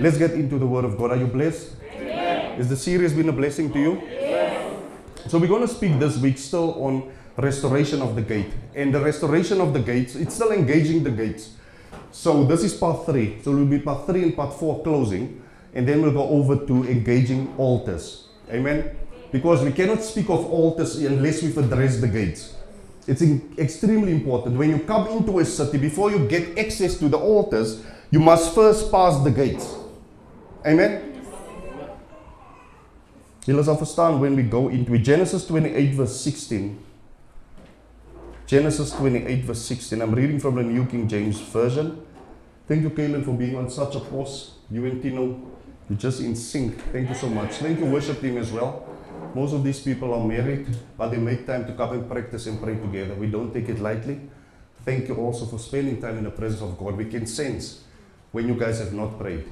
Let's get into the Word of God. Are you blessed? Is the series been a blessing to you? Yes. So we're going to speak this week still on restoration of the gate. And the restoration of the gates, it's still engaging the gates. So this is part three. So we'll be part three and part four closing. And then we'll go over to engaging altars. Amen. Because we cannot speak of altars unless we've addressed the gates. It's in- extremely important. When you come into a city, before you get access to the altars, you must first pass the gates. Amen. Julle sal verstaan when we go into. Genesis 28 verse 16. Genesis 28 verse 16. I'm reading from the New King James Version. Thank you, Kaylin, for being on such a course. You and Tino, you're just in sync. Thank you so much. Thank you, worship team, as well. Most of these people are married, but they make time to come and practice and pray together. We don't take it lightly. Thank you also for spending time in the presence of God. We can sense when you guys have not prayed.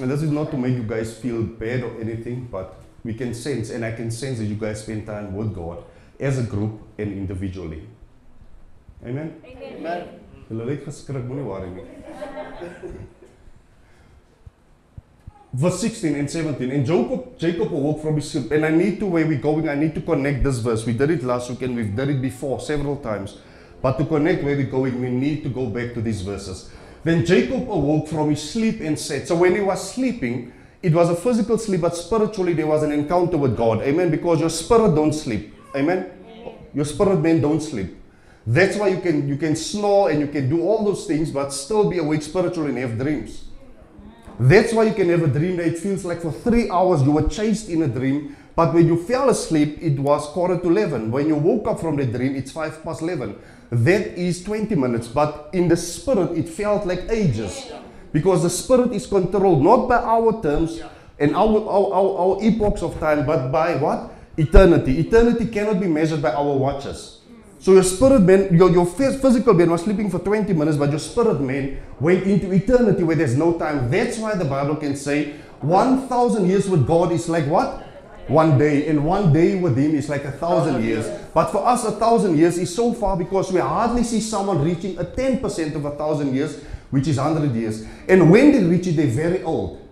And this is not to make you guys feel bad or anything, but we can sense, and I can sense that you guys spend time with God as a group and individually. Amen? Amen. Hulle het geskrik, moenie worry nie. Verse 16 and 17. And Jacob, Jacob awoke from his sleep. And I need to, where we're going, I need to connect this verse. We did it last week and we've done it before several times. But to connect where we're going, we need to go back to these verses. Then Jacob awoke from his sleep and said, So when he was sleeping, it was a physical sleep, but spiritually there was an encounter with God. Amen. Because your spirit don't sleep. Amen. Your spirit man don't sleep. That's why you can you can snore and you can do all those things, but still be awake spiritually and have dreams. That's why you can have a dream that it feels like for three hours you were chased in a dream, but when you fell asleep, it was quarter to 11. When you woke up from the dream, it's five past 11. That is 20 minutes, but in the spirit, it felt like ages. Because the spirit is controlled not by our terms and our, our, our, our epochs of time, but by what? Eternity. Eternity cannot be measured by our watches. So your spirit man, your, your physical man was sleeping for 20 minutes, but your spirit man went into eternity where there's no time. That's why the Bible can say 1,000 years with God is like what? One day. And one day with Him is like a thousand years. But for us, a thousand years is so far because we hardly see someone reaching a 10% of a thousand years, which is 100 years. And when they reach it, they're very old.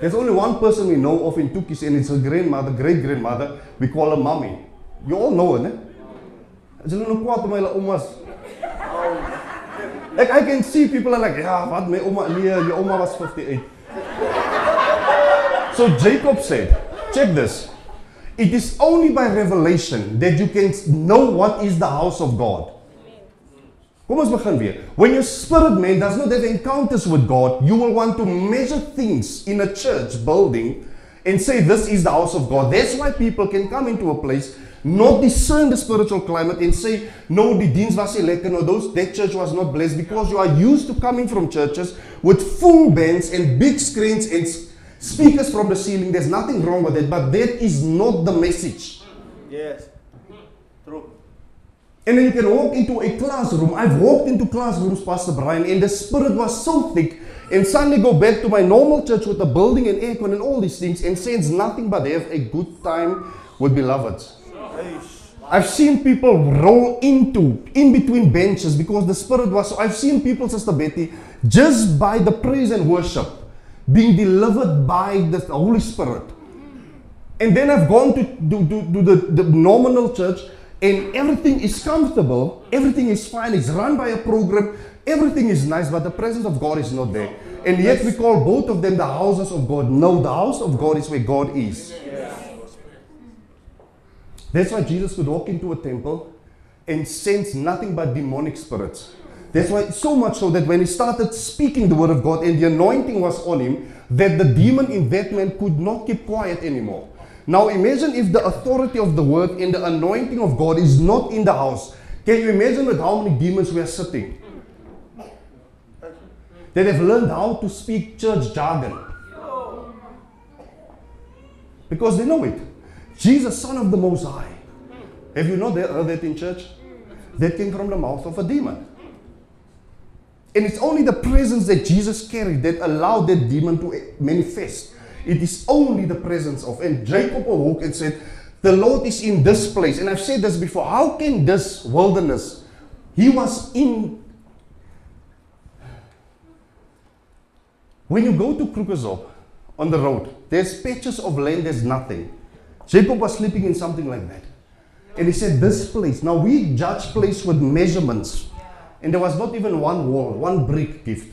There's only one person we know of in Tukis, and it's her grandmother, great grandmother. We call her mommy. You all know her? As hulle nou kwaad om hulle oumas. Ek I can see people are like, ja, wat my ouma nee, jou ouma was 58. So Jacob said, check this. It is only by revelation that you can know what is the house of God. Kom ons begin weer. When your spirit man does not have encounters with God, you will want to measure things in a church building and say this is the house of God. That's why people can come into a place not discern the spiritual climate and say no die diens was nie lekker no those that church was not blessed because you are used to coming from churches with full bands and big screens and speakers from the ceiling there's nothing wrong with it but that is not the message Yes. True. And then you can walk into a classroom. I've walked into classrooms, Pastor Brian, and the spirit was so thick. And suddenly go back to my normal church with a building and aircon and all these things and sense nothing but have a good time with beloveds. I've seen people roll into, in between benches because the spirit was so. I've seen people, Sister Betty, just by the praise and worship being delivered by the Holy Spirit. And then I've gone to, to, to, to the, the nominal church and everything is comfortable, everything is fine, it's run by a program, everything is nice, but the presence of God is not there. And yet we call both of them the houses of God. No, the house of God is where God is. That's why Jesus could walk into a temple and sense nothing but demonic spirits. That's why, so much so that when he started speaking the word of God and the anointing was on him, that the demon in that man could not keep quiet anymore. Now imagine if the authority of the word and the anointing of God is not in the house. Can you imagine with how many demons we are sitting? That have learned how to speak church jargon. Because they know it. Jesus, Son of the Most High. Have you not heard that in church? That came from the mouth of a demon. And it's only the presence that Jesus carried that allowed that demon to manifest. It is only the presence of. And Jacob awoke and said, The Lord is in this place. And I've said this before. How can this wilderness? He was in. When you go to Krugersdorp on the road, there's patches of land, there's nothing. Jacob was sleeping in something like that. And he said, This place. Now we judge place with measurements. And there was not even one wall, one brick gift.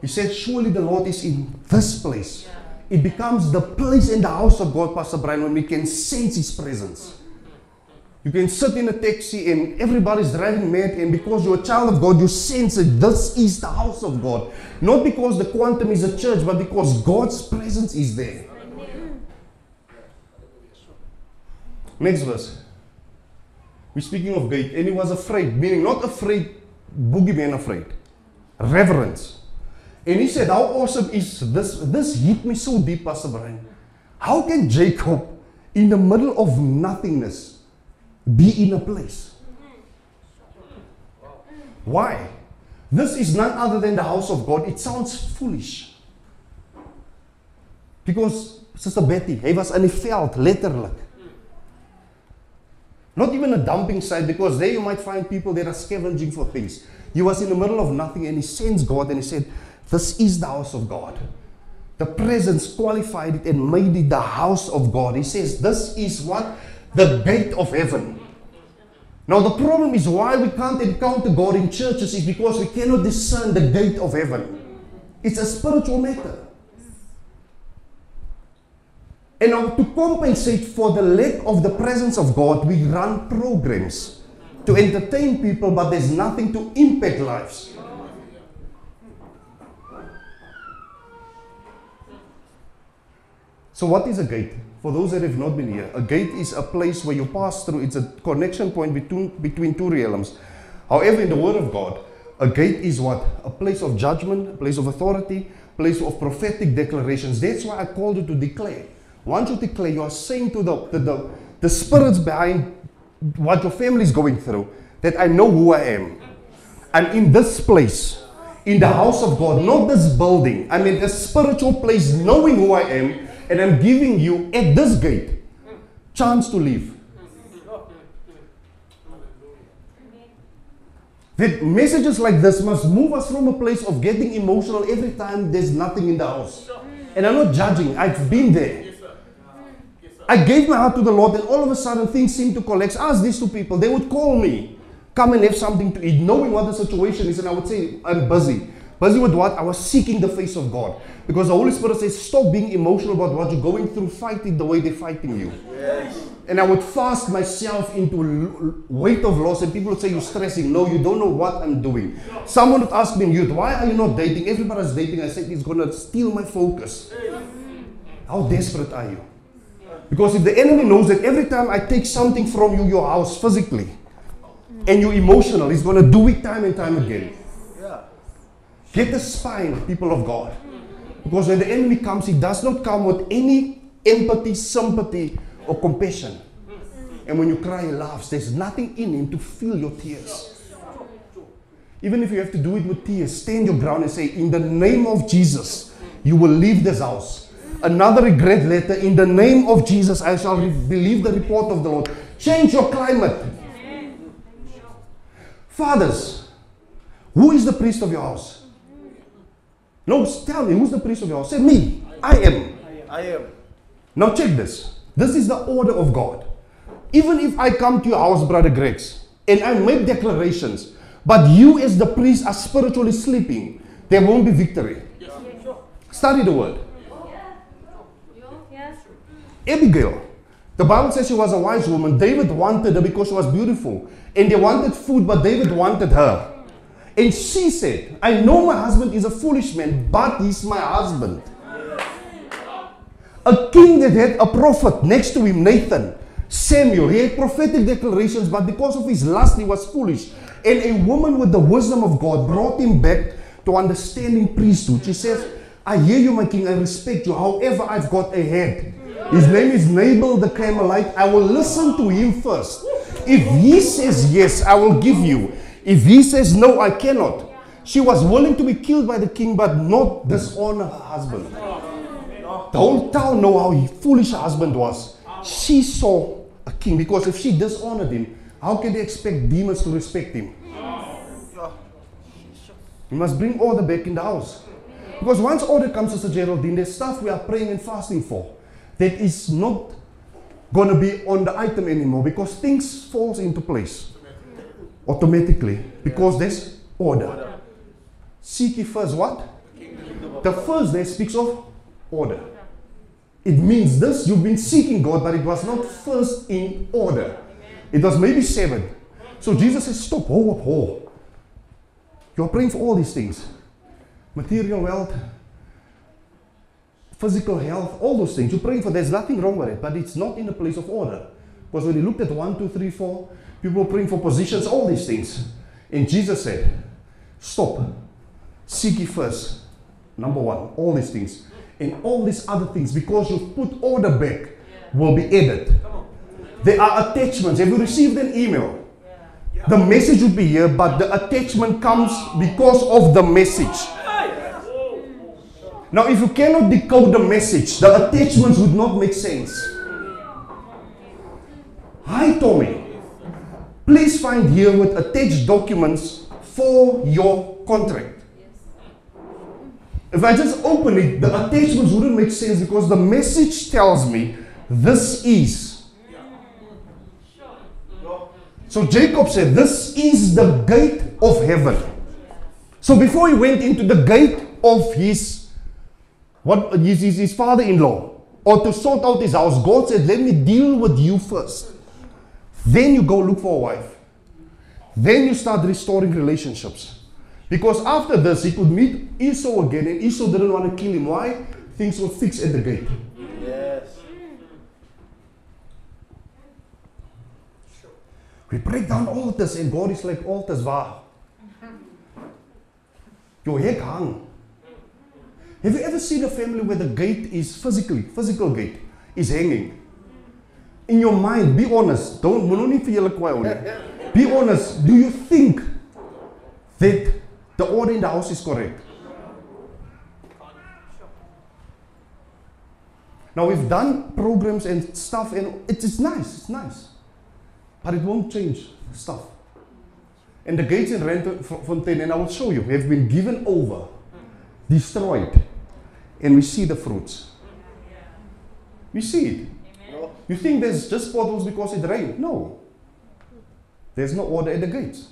He said, Surely the Lord is in this place. It becomes the place in the house of God, Pastor Brian, when we can sense His presence. You can sit in a taxi and everybody's driving mad, and because you're a child of God, you sense that this is the house of God. Not because the quantum is a church, but because God's presence is there. Next verse. We're speaking of gate, and he was afraid, meaning not afraid, boogeyman afraid. Reverence. And he said, How awesome is this? This hit me so deep, Pastor Brian. How can Jacob, in the middle of nothingness, be in a place? Why? This is none other than the house of God. It sounds foolish. Because, Sister Betty, hy was in die veld. Not even a dumping site, because there you might find people that are scavenging for things. He was in the middle of nothing and he sensed God and he said, This is the house of God. The presence qualified it and made it the house of God. He says, This is what? The gate of heaven. Now, the problem is why we can't encounter God in churches is because we cannot discern the gate of heaven. It's a spiritual matter. And to compensate for the lack of the presence of God, we run programs to entertain people, but there's nothing to impact lives. So, what is a gate? For those that have not been here, a gate is a place where you pass through. It's a connection point between, between two realms. However, in the Word of God, a gate is what? A place of judgment, a place of authority, place of prophetic declarations. That's why I called you to declare. Once you declare, you are saying to the, the, the, the spirits behind what your family is going through that I know who I am. I'm in this place, in the house of God, not this building. I'm in a spiritual place, knowing who I am, and I'm giving you at this gate chance to live. That messages like this must move us from a place of getting emotional every time there's nothing in the house. And I'm not judging, I've been there. I gave my heart to the Lord, and all of a sudden things seemed to collapse. Ask these two people, they would call me, come and have something to eat, knowing what the situation is, and I would say, I'm busy. Busy with what? I was seeking the face of God. Because the Holy Spirit says, stop being emotional about what you're going through, fight it the way they're fighting you. Yes. And I would fast myself into weight of loss, and people would say, You're stressing. No, you don't know what I'm doing. Someone would ask me in youth, Why are you not dating? Everybody's dating. I said, It's going to steal my focus. How desperate are you? Because if the enemy knows that every time I take something from you, your house physically, and you're emotional, he's going to do it time and time again. Get the spine, people of God. Because when the enemy comes, he does not come with any empathy, sympathy, or compassion. And when you cry, he laughs. There's nothing in him to feel your tears. Even if you have to do it with tears, stand your ground and say, In the name of Jesus, you will leave this house. Another regret letter, in the name of Jesus, I shall believe the report of the Lord. Change your climate. Fathers, who is the priest of your house? No, tell me, who's the priest of your house? Say me. I am. I am. Now check this. This is the order of God. Even if I come to your house, Brother Gregs, and I make declarations, but you as the priest are spiritually sleeping, there won't be victory. Study the word. Abigail, the Bible says she was a wise woman. David wanted her because she was beautiful. And they wanted food, but David wanted her. And she said, I know my husband is a foolish man, but he's my husband. A king that had a prophet next to him, Nathan, Samuel, he had prophetic declarations, but because of his lust, he was foolish. And a woman with the wisdom of God brought him back to understanding priesthood. She says, I hear you, my king, I respect you. However, I've got a head. His name is Nabal the Carmelite. I will listen to him first. If he says yes, I will give you. If he says no, I cannot. She was willing to be killed by the king, but not dishonor her husband. The whole town know how foolish her husband was. She saw a king because if she dishonored him, how can they expect demons to respect him? You must bring order back in the house. Because once order comes, Sister Geraldine, there's stuff we are praying and fasting for that is not going to be on the item anymore because things falls into place automatically because there's order. Seek ye first what? The first there speaks of order. It means this you've been seeking God, but it was not first in order. It was maybe seven. So Jesus says, Stop, hold up, hold. You're praying for all these things material wealth, physical health, all those things. You're praying for, there's nothing wrong with it, but it's not in a place of order. Because when you looked at one, two, three, four, people praying for positions, all these things. And Jesus said, Stop, seek ye first. Number one, all these things. And all these other things, because you've put order back, will be added. There are attachments. Have you received an email? The message would be here, but the attachment comes because of the message. Now, if you cannot decode the message, the attachments would not make sense. Hi, Tommy. Please find here with attached documents for your contract. If I just open it, the attachments wouldn't make sense because the message tells me this is. So Jacob said, This is the gate of heaven. So before he went into the gate of his what his, his, his father-in-law or to sort out his house, God said, Let me deal with you first. Then you go look for a wife. Then you start restoring relationships. Because after this, he could meet Esau again, and Esau didn't want to kill him. Why? Things were fixed at the gate. Yes. We break down altars, and God is like altars waar. Your hek hang. Have you ever seen a family where the gate is physically, physical gate, is hanging? In your mind, be honest. Don't. Be honest. Do you think that the order in the house is correct? Now we've done programs and stuff, and it is nice. It's nice, but it won't change stuff. And the gates in Randfontein, and I will show you, have been given over, destroyed, and we see the fruits. We see it. No. You think there's just potholes because it rained? No. There's no order at the gates.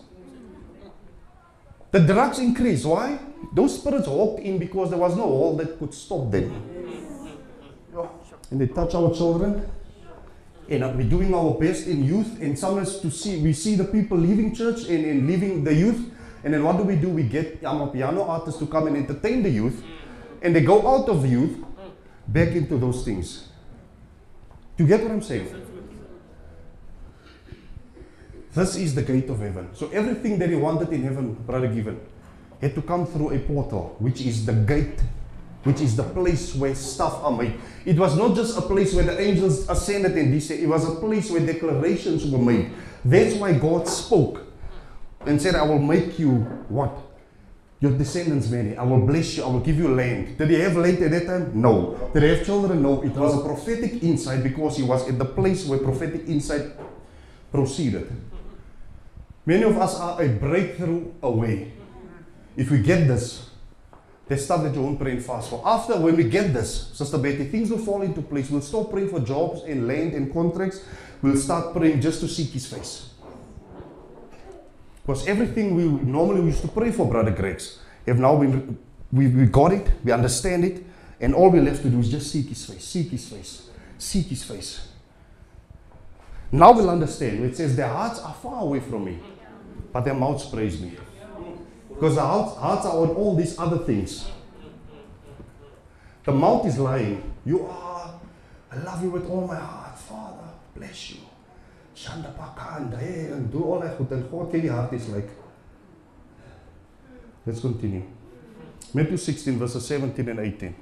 The drugs increase. Why? Those spirits walked in because there was no wall that could stop them. And they touch our children. And we're doing our best in youth. And sometimes to see, we see the people leaving church and, and leaving the youth. And then what do we do? We get our piano artists to come and entertain the youth. And they go out of youth back into those things. You get what I'm saying? This is the gate of heaven. So everything that he wanted in heaven, Brother Given, had to come through a portal, which is the gate, which is the place where stuff are made. It was not just a place where the angels ascended and descended, it was a place where declarations were made. That's why God spoke and said, I will make you what? Your descendants many. I will bless you. I will give you land. Did he have land at that time? No. Did he have children? No. It was a prophetic insight because he was at the place where prophetic insight proceeded. Many of us are a breakthrough away. If we get this, there's stuff that you won't pray and fast for. After, when we get this, Sister Betty, things will fall into place. We'll stop praying for jobs and land and contracts. We'll start praying just to seek His face. Because everything we normally used to pray for, Brother Gregs, have now been, we, we got it, we understand it, and all we're left to do is just seek His face, seek His face, seek His face. Now we'll understand. It says, Their hearts are far away from me, but their mouths praise me. Because the hearts, hearts are on all these other things. The mouth is lying. You are, I love you with all my heart. Father, bless you. Shanda pakanda, hey, eh, and do all that good. And God, ken die like. Let's continue. Matthew 16, verses 17 and 18.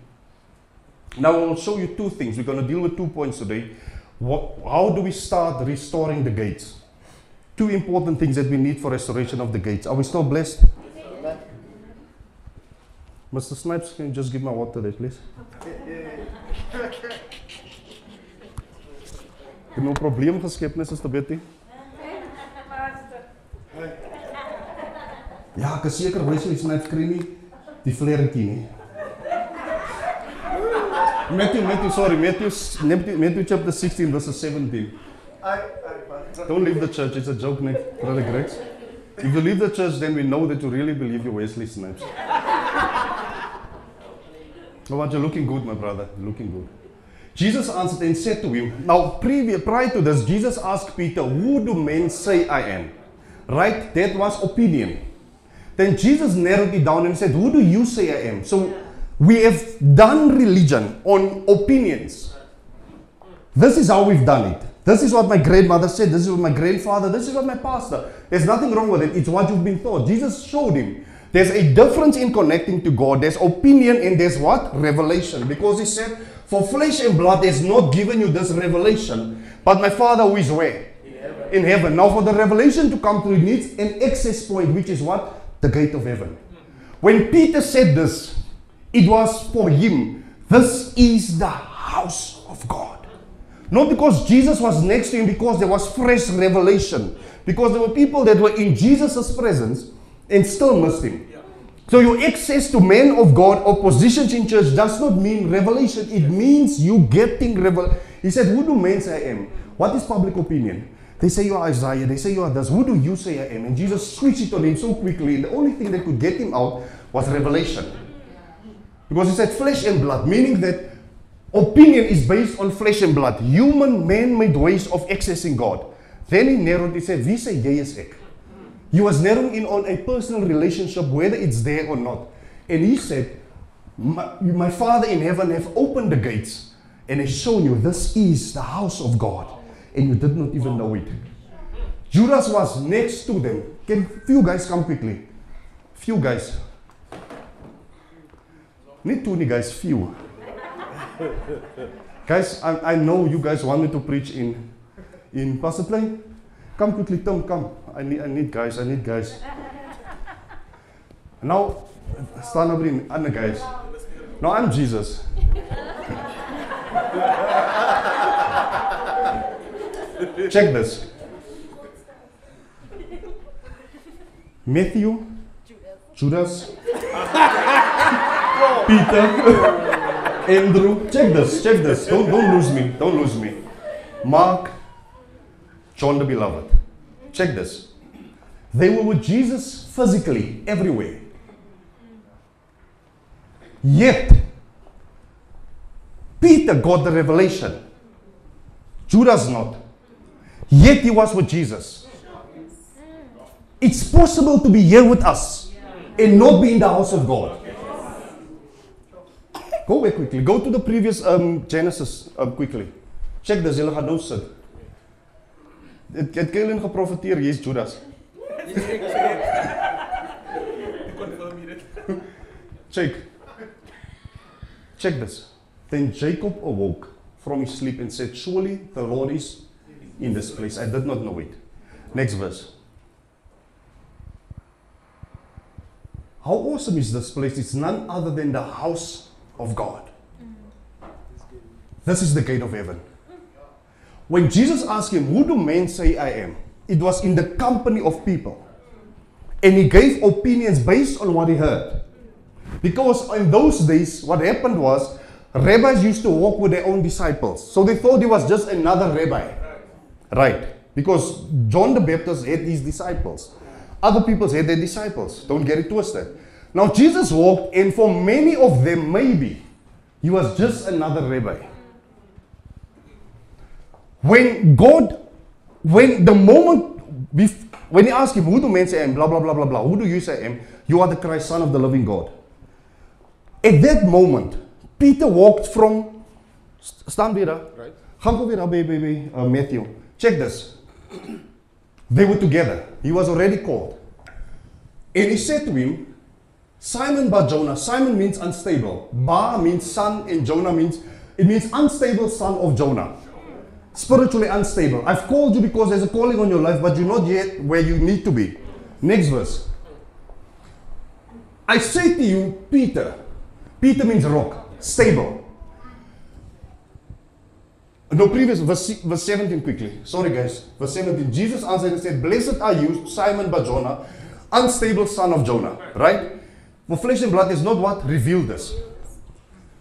Now I will show you two things. We're going to deal with two points today. What, how do we start restoring the gates? Two important things that we need for restoration of the gates. Are we still blessed? Mr. Snipes, can you just give my water there, please? Ek het nou 'n probleem geskep, net soos Betty. Ja, ek is seker wys jy Snipes kry nie die vlerentjie nie. Matthew, Matthew, sorry, Matthew, Matthew, Matthew chapter 16, verse 17. I, I, Don't leave the church. It's a joke, Nick. Brother Grex. If you leave the church, then we know that you really believe you're Wesley Snipes. Oh, but you're looking good, my brother. Looking good. Jesus answered and said to him, Now, previous, prior to this, Jesus asked Peter, Who do men say I am? Right? That was opinion. Then Jesus narrowed it down and said, Who do you say I am? So we have done religion on opinions. This is how we've done it. This is what my grandmother said. This is what my grandfather, this is what my pastor. There's nothing wrong with it. It's what you've been taught. Jesus showed him. There's a difference in connecting to God. There's opinion and there's what? Revelation. Because he said, For flesh and blood has not given you this revelation, but my Father who is where? In heaven. Now, for the revelation to come through, it needs an access point, which is what? The gate of heaven. When Peter said this, it was for him. This is the house of God. Not because Jesus was next to him, because there was fresh revelation. Because there were people that were in Jesus' presence and still missed him. So your access to men of God or positions in church does not mean revelation. It means you getting revelation. He said, Who do men say I am? What is public opinion? They say you are Isaiah. They say you are this. Who do you say I am? And Jesus switched it on him so quickly. And the only thing that could get him out was revelation. Because he said flesh and blood, meaning that opinion is based on flesh and blood, human man-made ways of accessing God. Then he narrowed, he said, Wie say jy is ek? He was narrowing in on a personal relationship, whether it's there or not. And he said, my, my Father in heaven have opened the gates and has shown you this is the house of God. And you did not even know it. Judas was next to them. Can few guys come quickly? Few guys. Need many guys, few. guys, I, I know you guys want me to preach in in Pastor Play. Come quickly, Tom, come. I need, I need guys, I need guys. Now, stand up in other guys. Now I'm Jesus. Check this. Matthew, Judas, Peter, Andrew. Check this, check this. Don't, don't lose me, don't lose me. Mark, John the Beloved. Check this. They were with Jesus physically everywhere. Yet, Peter got the revelation. Judas not. Yet he was with Jesus. It's possible to be here with us and not be in the house of God. Go back quickly. Go to the previous um, Genesis um, quickly. Check this. Julle. Het het Kellen geprofeteer jy's Judas. Check. Check this. Then Jacob awoke from his sleep and said, Surely the Lord is in this place. I did not know it. Next verse. How awesome is this place? It's none other than the house of God. Mm. This is the gate of heaven. When Jesus asked him, Who do men say I am? It was in the company of people. And he gave opinions based on what he heard. Because in those days, what happened was rabbis used to walk with their own disciples. So they thought he was just another rabbi. Right. Because John the Baptist had his disciples. Other people had their disciples. Don't get it twisted. Now Jesus walked, and for many of them, maybe, he was just another rabbi. When God, when the moment, when he asked him, Who do men say I am? Blah, blah, blah, blah, blah. Who do you say I am? You are the Christ, Son of the living God. At that moment, Peter walked from. Staan weer daar. Right. Gaan gou weer daar by, by, by uh, Matthew. Check this. They were together. He was already called. And he said to him, Simon Bar Jonah. Simon means unstable. Bar means son, and Jonah means it means unstable son of Jonah. Spiritually unstable. I've called you because there's a calling on your life, but you're not yet where you need to be. Next verse. I say to you, Peter. Peter means rock, stable. No, previous, verse, verse 17 quickly. Sorry, guys. Verse 17. Jesus answered and said, Blessed are you, Simon Barjona, unstable son of Jonah. Right? For flesh and blood is not what revealed this.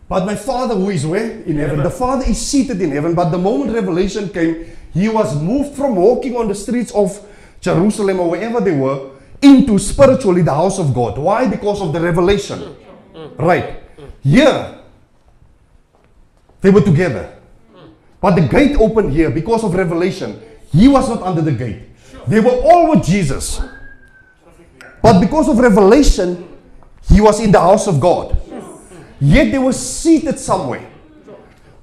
But my Father who is where? In heaven. The Father is seated in heaven. But the moment revelation came, he was moved from walking on the streets of Jerusalem or wherever they were into spiritually the house of God. Why? Because of the revelation. Right. Here, they were together. But the gate opened here because of revelation. He was not under the gate. They were all with Jesus. But because of revelation, he was in the house of God. Yet they were seated somewhere.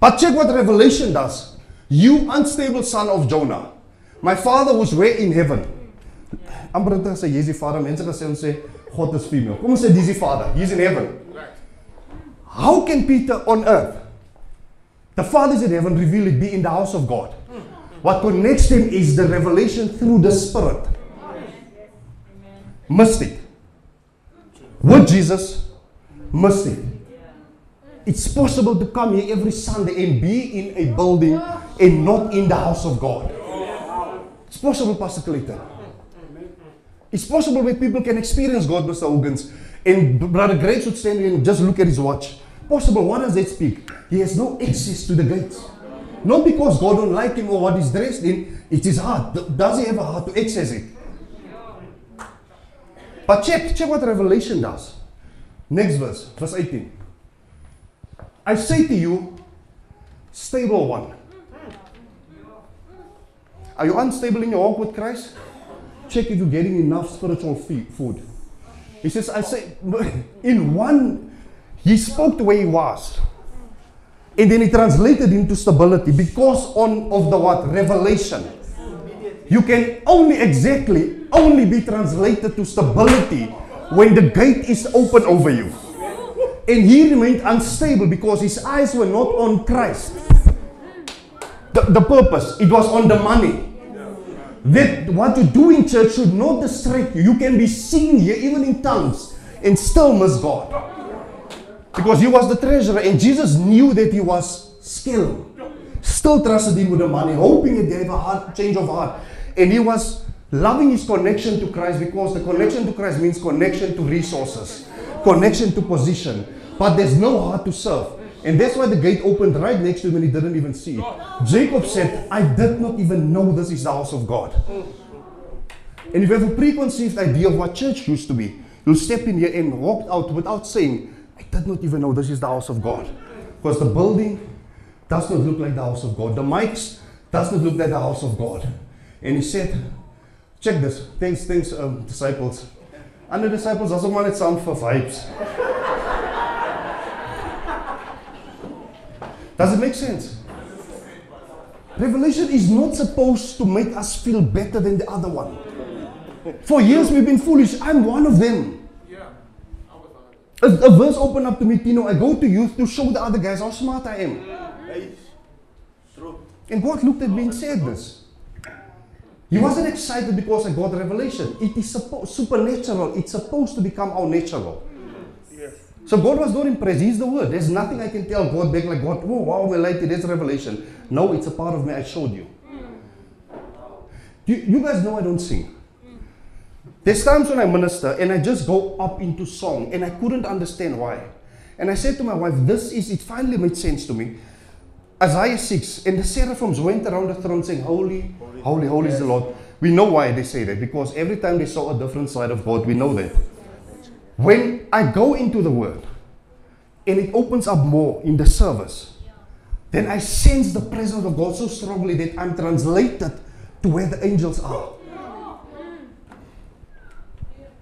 But check what revelation does. You unstable son of Jonah. My father was where in heaven. Amper gesê jy's die vader. Mense gaan sê ons sê God is female. Kom ons sê dis die vader. He's in heaven. How can Peter on earth the Father is in heaven reveal it be in the house of God? What connects them is the revelation through the Spirit. Mystic. With Jesus, mystic. It's possible to come here every Sunday and be in a building and not in the house of God. It's possible, Pastor Clayton. It's possible where people can experience God, Mr. Hoggins. And Brother Grace would stand here and just look at his watch. Possible. What does that speak? He has no access to the gates. Not because God don't like him or what he's dressed in. It is hard. Does he have a heart to access it? But check, check what Revelation does. Next verse, verse 18. I say to you, stable one. Are you unstable in your walk with Christ? Check if you're getting enough spiritual food. He says, I say, in one, he spoke the way he was. And then he translated into stability because on of the what? Revelation. You can only exactly only be translated to stability when the gate is open over you. And he remained unstable because his eyes were not on Christ. The, the purpose, it was on the money. That what you do in church should not distract you. You can be seen here, even in tongues, and still miss God. Because he was the treasurer, and Jesus knew that he was skilled. Still trusted him with the money, hoping they have a heart, change of heart. And he was loving is connection to Christ because the connection to Christ means connection to resources, connection to position. But there's no heart to serve. And that's why the gate opened right next to him and he didn't even see it. Jacob said, I did not even know this is the house of God. And if you have a preconceived idea of what church used to be, you'll step in here and walk out without saying, I did not even know this is the house of God. Because the building does not look like the house of God. The mics does not look like the house of God. And he said, check this. Thanks, thanks, um, disciples. And the disciples also wanted some for vibes. Does it make sense? Revelation is not supposed to make us feel better than the other one. For years we've been foolish. I'm one of them. A, a verse opened up to me, Tino. I go to youth to show the other guys how smart I am. And God looked at me and said this. He wasn't excited because I got revelation. It is suppo- supernatural. It's supposed to become our natural. Yes. So God was not impressed. He's the word. There's nothing I can tell God back like God. Oh wow, we're late. That's revelation. No, it's a part of me. I showed you. You, you guys know I don't sing. There's times when I minister and I just go up into song and I couldn't understand why. And I said to my wife, This is it finally made sense to me. Isaiah 6, and the seraphims went around the throne saying, Holy, holy, holy is the Lord. We know why they say that because every time they saw a different side of God, we know that. When I go into the word and it opens up more in the service, then I sense the presence of God so strongly that I'm translated to where the angels are.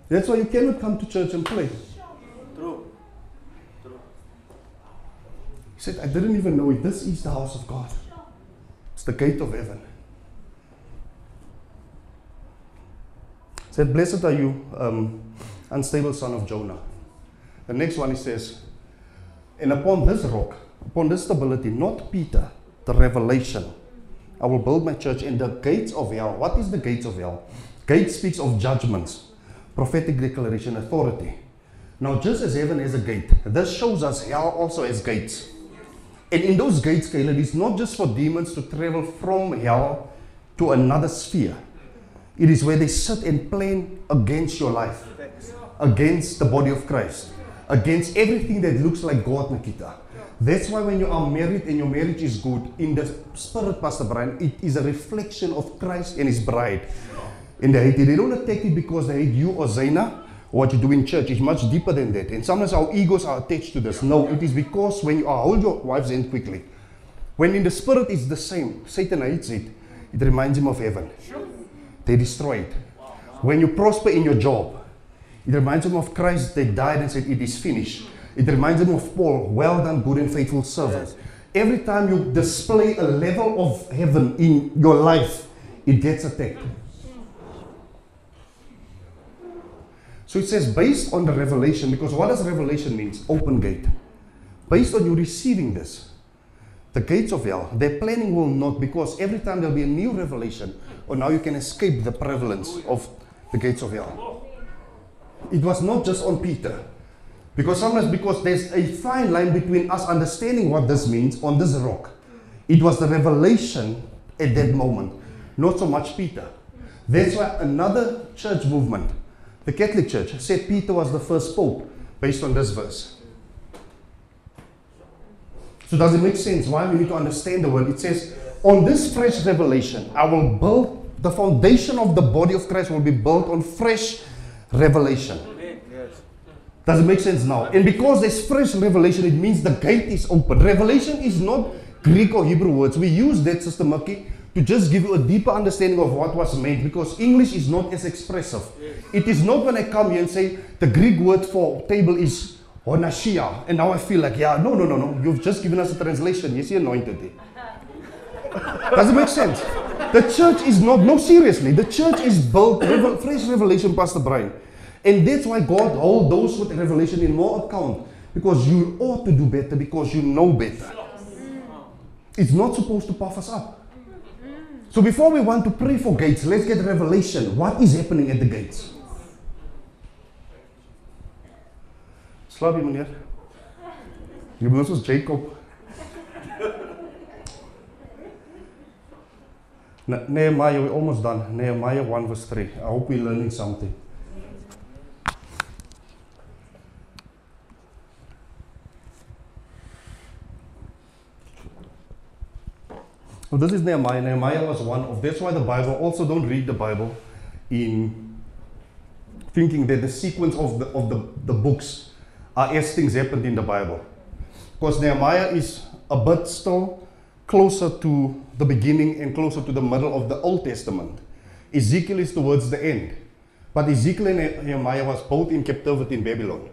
That's why you cannot come to church and play. True. He said, I didn't even know it. This is the house of God. It's the gate of heaven. He said, Blessed are you, um, unstable son of Jonah. The next one he says, And upon this rock, upon this stability, not Peter, the revelation, I will build my church and the gates of hell. What is the gates of hell? Gate speaks of judgments, prophetic declaration, authority. Now, just as heaven a gate, this shows us hell also has gates. And in those gates, Caleb, it's not just for demons to travel from hell to another sphere. It is where they sit and plan against your life, against the body of Christ. against everything that looks like God, Nikita. That's why when you are married and your marriage is good, in the spirit, Pastor Brian, it is a reflection of Christ and his bride. And they hate it. They don't attack it because they hate you or Zaina what you do in church. is much deeper than that. And sometimes our egos are attached to this. No, it is because when you are, hold your wife's hand quickly. When in the spirit it's the same. Satan hates it. It reminds him of heaven. They destroy it. When you prosper in your job, it reminds him of Christ that died and said, It is finished. It reminds him of Paul, well done, good and faithful servant. Every time you display a level of heaven in your life, it gets attacked. So it says, based on the revelation, because what does revelation means? Open gate. Based on you receiving this, the gates of hell, their planning will not, because every time there'll be a new revelation, or now you can escape the prevalence of the gates of hell. It was not just on Peter. Because sometimes, because there's a fine line between us understanding what this means on this rock. It was the revelation at that moment, not so much Peter. That's why another church movement, the Catholic Church, said Peter was the first pope based on this verse. So, does it make sense why we need to understand the word? It says, On this fresh revelation, I will build the foundation of the body of Christ, will be built on fresh revelation. Does it make sense now? And because there's fresh revelation, it means the gate is open. Revelation is not Greek or Hebrew words. We use that, Sister Maki, to just give you a deeper understanding of what was meant because English is not as expressive. It is not when I come here and say the Greek word for table is honashia, and now I feel like, yeah, no, no, no, no. You've just given us a translation. Yes, he anointed it. Does it make sense? The church is not, no, seriously, the church is built, revel, fresh revelation, Pastor Brian. And that's why God hold those with revelation in more account. Because you ought to do better because you know better. It's not supposed to puff us up. So before we want to pray for gates, let's get revelation. What is happening at the gates? Slaap jy meneer? Jy moet soos Jacob. Nehemiah, we're almost done. Nehemiah 1 verse 3. I hope we're learning something. So this is Nehemiah. Nehemiah was one of. That's why the Bible. Also, don't read the Bible in thinking that the sequence of the of the, the books are as things happened in the Bible. Because Nehemiah is a bit still closer to the beginning and closer to the middle of the Old Testament. Ezekiel is towards the end. But Ezekiel and Nehemiah was both in captivity in Babylon.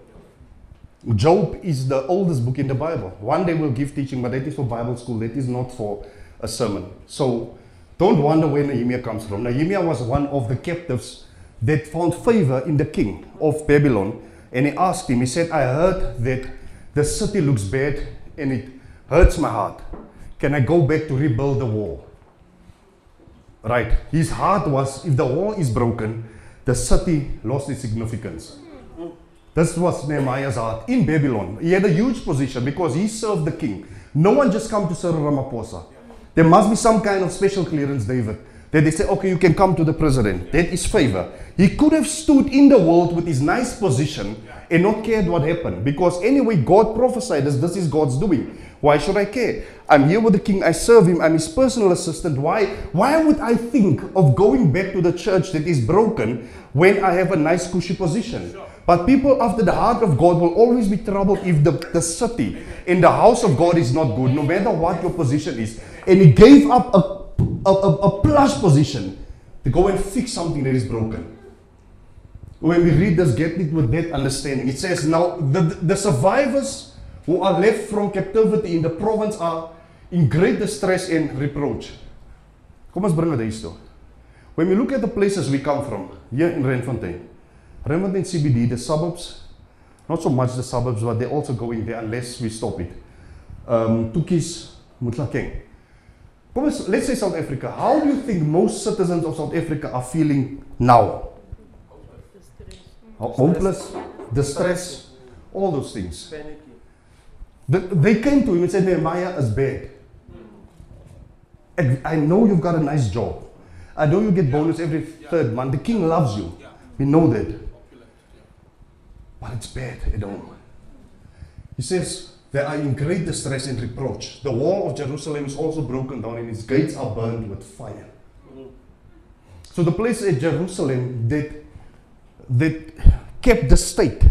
Job is the oldest book in the Bible. One day we'll give teaching, but that is for Bible school. That is not for a sermon. So don't wonder where Nehemiah comes from. Nehemiah was one of the captives that found favor in the king of Babylon. And he asked him, he said, I heard that the city looks bad and it hurts my heart. Can I go back to rebuild the wall? Right. His heart was if the wall is broken, the city lost its significance. This was Nehemiah's heart in Babylon. He had a huge position because he served the king. No one just come to serve Ramaphosa. There must be some kind of special clearance, David. That they say, okay, you can come to the president. That is favor. He could have stood in the world with his nice position and not cared what happened. Because anyway, God prophesied this. This is God's doing. Why should I care? I'm here with the king. I serve him. I'm his personal assistant. Why? Why would I think of going back to the church that is broken when I have a nice cushy position? But people after the heart of God will always be troubled if the, the city in the house of God is not good, no matter what your position is. And he gave up a, a, a, a plush position to go and fix something that is broken. When we read this, get it with that understanding. It says, Now the, the survivors who are left from captivity in the province are in great distress and reproach. Kom ons bring dit huis toe. When we look at the places we come from, here in Renfontein, Renfontein CBD, the suburbs, not so much the suburbs, but they're also going there unless we stop it. Um, Tukis, Mutlakeng. Kom ons, let's say South Africa. How do you think most citizens of South Africa are feeling now? Ho- Hopeless, distress, all those things. The, they came to him and said, Nehemiah is bad. I know you've got a nice job. I know you get bonus every third month. The king loves you. We know that. But it's bad at home. He says, They are in great distress and reproach. The wall of Jerusalem is also broken down, and its gates are burned with fire. So the place at Jerusalem that that kept the state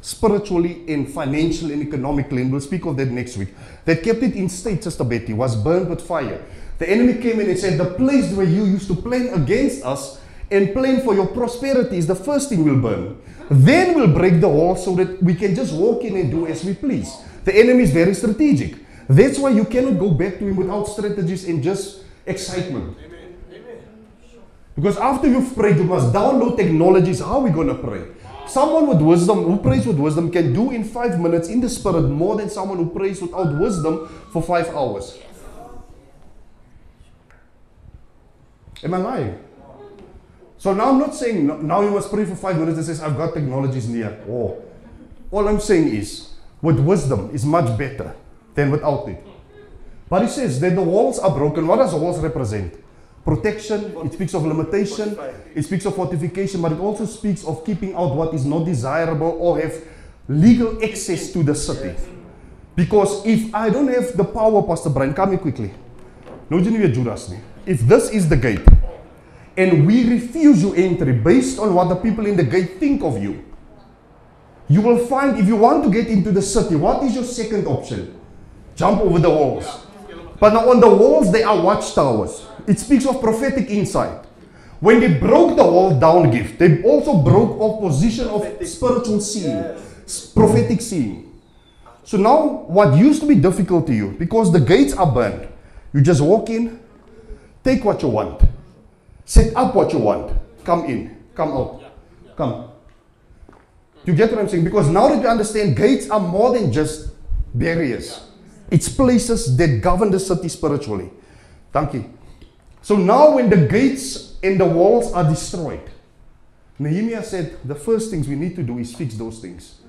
spiritually and financially and economically, and we'll speak of that next week, that kept it in state, Sister Betty, was burned with fire. The enemy came in and said, The place where you used to plan against us and plan for your prosperity is the first thing we'll burn. Then we'll break the wall so that we can just walk in and do as we please. The enemy is very strategic. That's why you cannot go back to him without strategies and just excitement. Because after you've prayed, you must download technologies. How are we going to pray? Someone with wisdom, who prays with wisdom, can do in five minutes in the spirit more than someone who prays without wisdom for five hours. Am I lying? So now I'm not saying no- now you must pray for five minutes and says I've got technologies near. Oh, all I'm saying is with wisdom is much better than without it. But he says that the walls are broken. What does walls represent? Protection. It speaks of limitation. It speaks of fortification, but it also speaks of keeping out what is not desirable or have legal access to the city. Because if I don't have the power, Pastor Brian, come here quickly. No, you Judas. If this is the gate, and we refuse you entry based on what the people in the gate think of you, you will find if you want to get into the city, what is your second option? Jump over the walls. But now on the walls, there are watchtowers. It speaks of prophetic insight. When they broke the wall down gift, they also broke opposition of spiritual seeing, prophetic seeing. So now, what used to be difficult to you, because the gates are burned, you just walk in, take what you want, set up what you want, come in, come out, come. You get what I'm saying? Because now that you understand, gates are more than just barriers. It's places that govern the city spiritually. Thank you. So now when the gates and the walls are destroyed, Nehemiah said the first things we need to do is fix those things.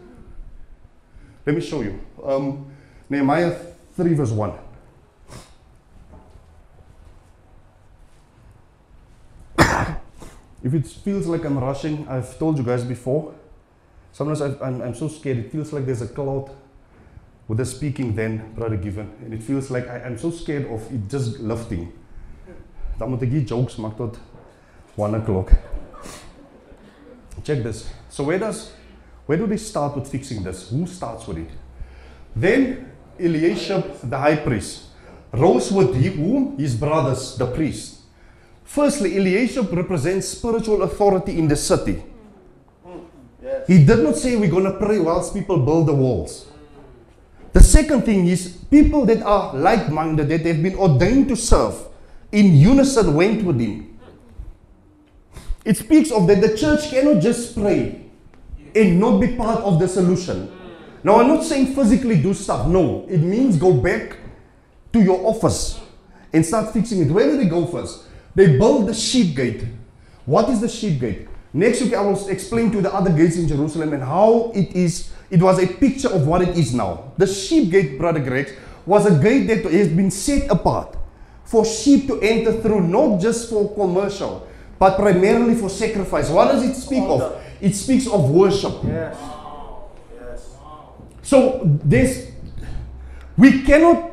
Let me show you. Um, Nehemiah 3 verse 1. If it feels like I'm rushing, I've told you guys before. Sometimes I'm, I'm so scared. It feels like there's a cloud with the speaking then, Brother Given. And it feels like I, I'm so scared of it just lifting. Dan moet ek jokes maak tot 1 o'clock. Check this. So where does where do they start with fixing this? Who starts with it? Then Eliashib, the high priest, rose with he- whom? His brothers, the priests. Firstly, Eliashib represents spiritual authority in the city. He did not say we're going to pray whilst people build the walls. The second thing is people that are like minded, that have been ordained to serve, in unison went with him. It speaks of that the church cannot just pray and not be part of the solution. Now, I'm not saying physically do stuff. No, it means go back to your office and start fixing it. Where do they go first? They built the sheep gate. What is the sheep gate? Next week, I will explain to you the other gates in Jerusalem and how it is. It was a picture of what it is now. The sheep gate, Brother Greg, was a gate that has been set apart for sheep to enter through, not just for commercial, but primarily for sacrifice. What does it speak of? It speaks of worship. Yes. Yes. So this we cannot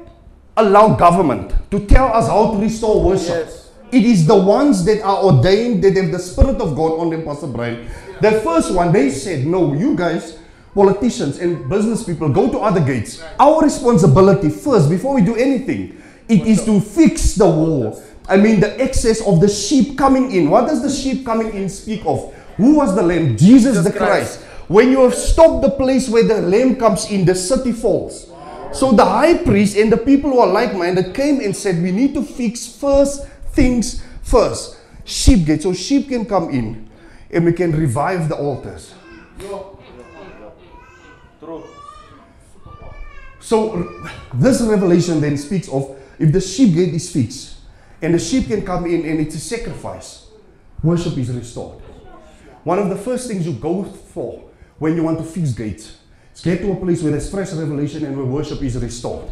allow government to tell us how to restore worship. Yes. It is the ones that are ordained that have the spirit of God on them, Pastor Brian. The first one, they said, No, you guys, politicians and business people, go to other gates. Our responsibility first, before we do anything, it is to fix the wall. I mean, the excess of the sheep coming in. What does the sheep coming in speak of? Who was the lamb? Jesus the Christ. When you have stopped the place where the lamb comes in, the city falls. So the high priest and the people who are like minded came and said, We need to fix first things first. Sheep gate. So sheep can come in and we can revive the altars. So this revelation then speaks of if the sheep gate is fixed and the sheep can come in and it's a sacrifice, worship is restored. One of the first things you go for when you want to fix gates is get to a place where there's fresh revelation and where worship is restored.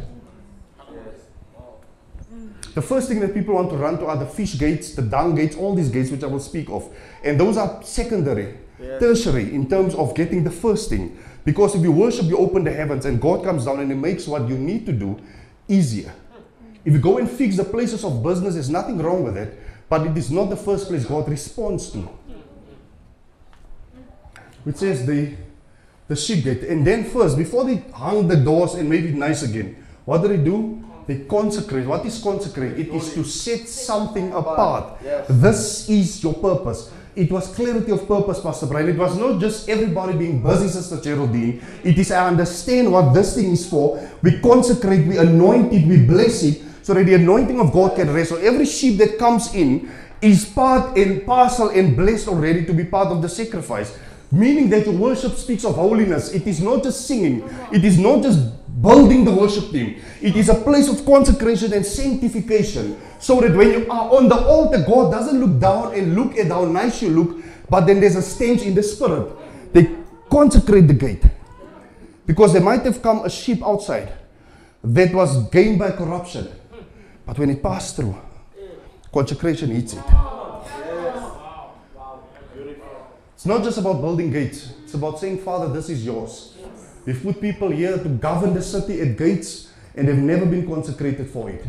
The first thing that people want to run to are the fish gates, the dung gates, all these gates which I will speak of. And those are secondary, Yes. tertiary in terms of getting the first thing. Because if you worship, you open the heavens and God comes down and He makes what you need to do easier. If you go and fix the places of business, there's nothing wrong with it, but it is not the first place God responds to. Which says the the sheep gate. And then first, before they hung the doors and made it nice again, what did they do? They consecrate. What is consecrate? It is to set something apart. Yes. This is your purpose. It was clarity of purpose, Pastor Brian. It was not just everybody being busy, Sister Geraldine. It is I understand what this thing is for. We consecrate, we anoint it, we bless it, so that the anointing of God can rest. So every sheep that comes in is part and parcel and blessed already to be part of the sacrifice. Meaning that your worship speaks of holiness. It is not just singing, it is not just building the worship team. It is a place of consecration and sanctification. So that when you are on the altar, God doesn't look down and look at how nice you look, but then there's a stench in the spirit. They consecrate the gate. Because there might have come a sheep outside that was gained by corruption. But when it passed through, consecration hits it. It's not just about building gates. It's about saying, Father, this is yours. We've put people here to govern the city at gates, and they've never been consecrated for it.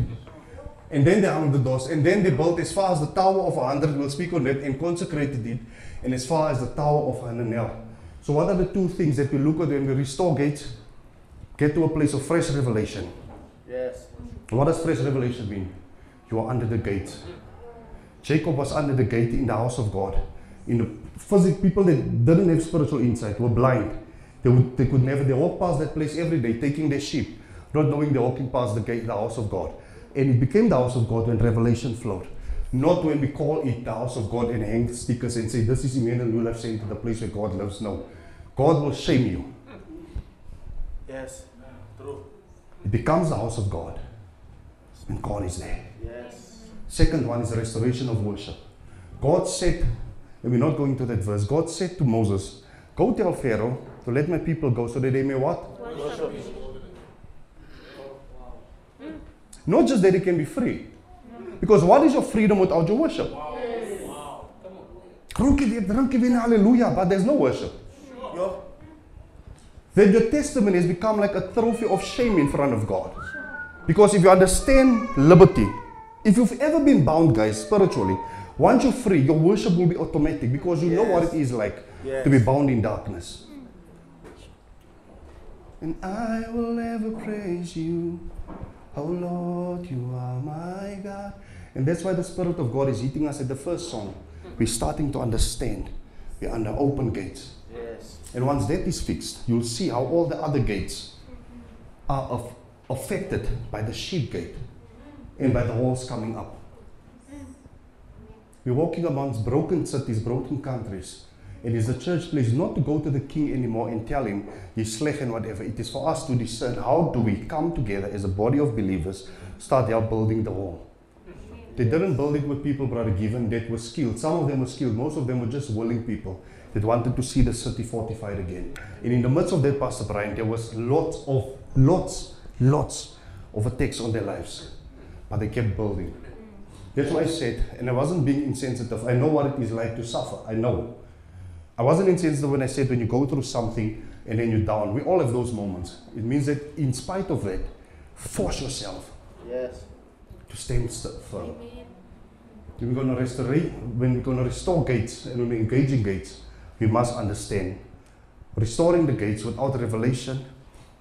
And then they hung the doors, and then they built as far as the Tower of 100, we'll speak on that, and consecrated it, and as far as the Tower of Hananel. So, what are the two things that we look at when we restore gates? Get to a place of fresh revelation. Yes. What does fresh revelation mean? You are under the gate. Jacob was under the gate in the house of God. In the physical people that didn't have spiritual insight were blind. They, would, they could never, they walk past that place every day, taking their sheep, not knowing they're walking past the gate, the house of God. And it became the house of God when revelation flowed. Not when we call it the house of God and hang stickers and say, This is Emmanuel, you have sent to the place where God lives. No. God will shame you. Yes. True. It becomes the house of God. And God is there. Yes. Second one is the restoration of worship. God said, and we're not going to that verse, God said to Moses, Go tell Pharaoh to let my people go so that they may what? Worship. Not just that they can be free. Because what is your freedom without your worship? Dronkie weer, dronkie weer, hallelujah, but there's no worship. Yo. Then your testimony has become like a trophy of shame in front of God. Because if you understand liberty, if you've ever been bound, guys, spiritually, once you're free, your worship will be automatic because you know what it is like Yes. to be bound in darkness. And I will ever praise you, oh Lord, you are my God. And that's why the Spirit of God is hitting us at the first song. We're starting to understand. We're under open gates. Yes. And once that is fixed, you'll see how all the other gates are of, affected by the sheep gate and by the walls coming up. We're walking amongst broken cities, broken countries. It is the church place not to go to the king anymore and tell him he's slecht and whatever. It is for us to discern how do we come together as a body of believers, start help building the wall. They didn't build it with people, Brother Given, that were skilled. Some of them were skilled, most of them were just willing people that wanted to see the city fortified again. And in the midst of that, Pastor Brian, there was lots of, lots, lots of attacks on their lives. But they kept building. That's why I said, and I wasn't being insensitive. I know what it is like to suffer. I know. I wasn't insensitive when I said when you go through something and then you're down. We all have those moments. It means that in spite of that, force yourself Yes. to stand st- firm. When we're going to restore, when we're going to restore gates and when we're engaging gates, we must understand restoring the gates without revelation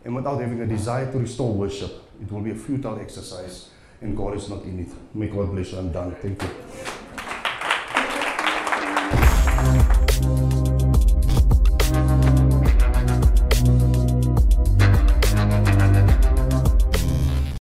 and without having a desire to restore worship, it will be a futile exercise, and God is not in it. May God bless you. I'm done. Thank you.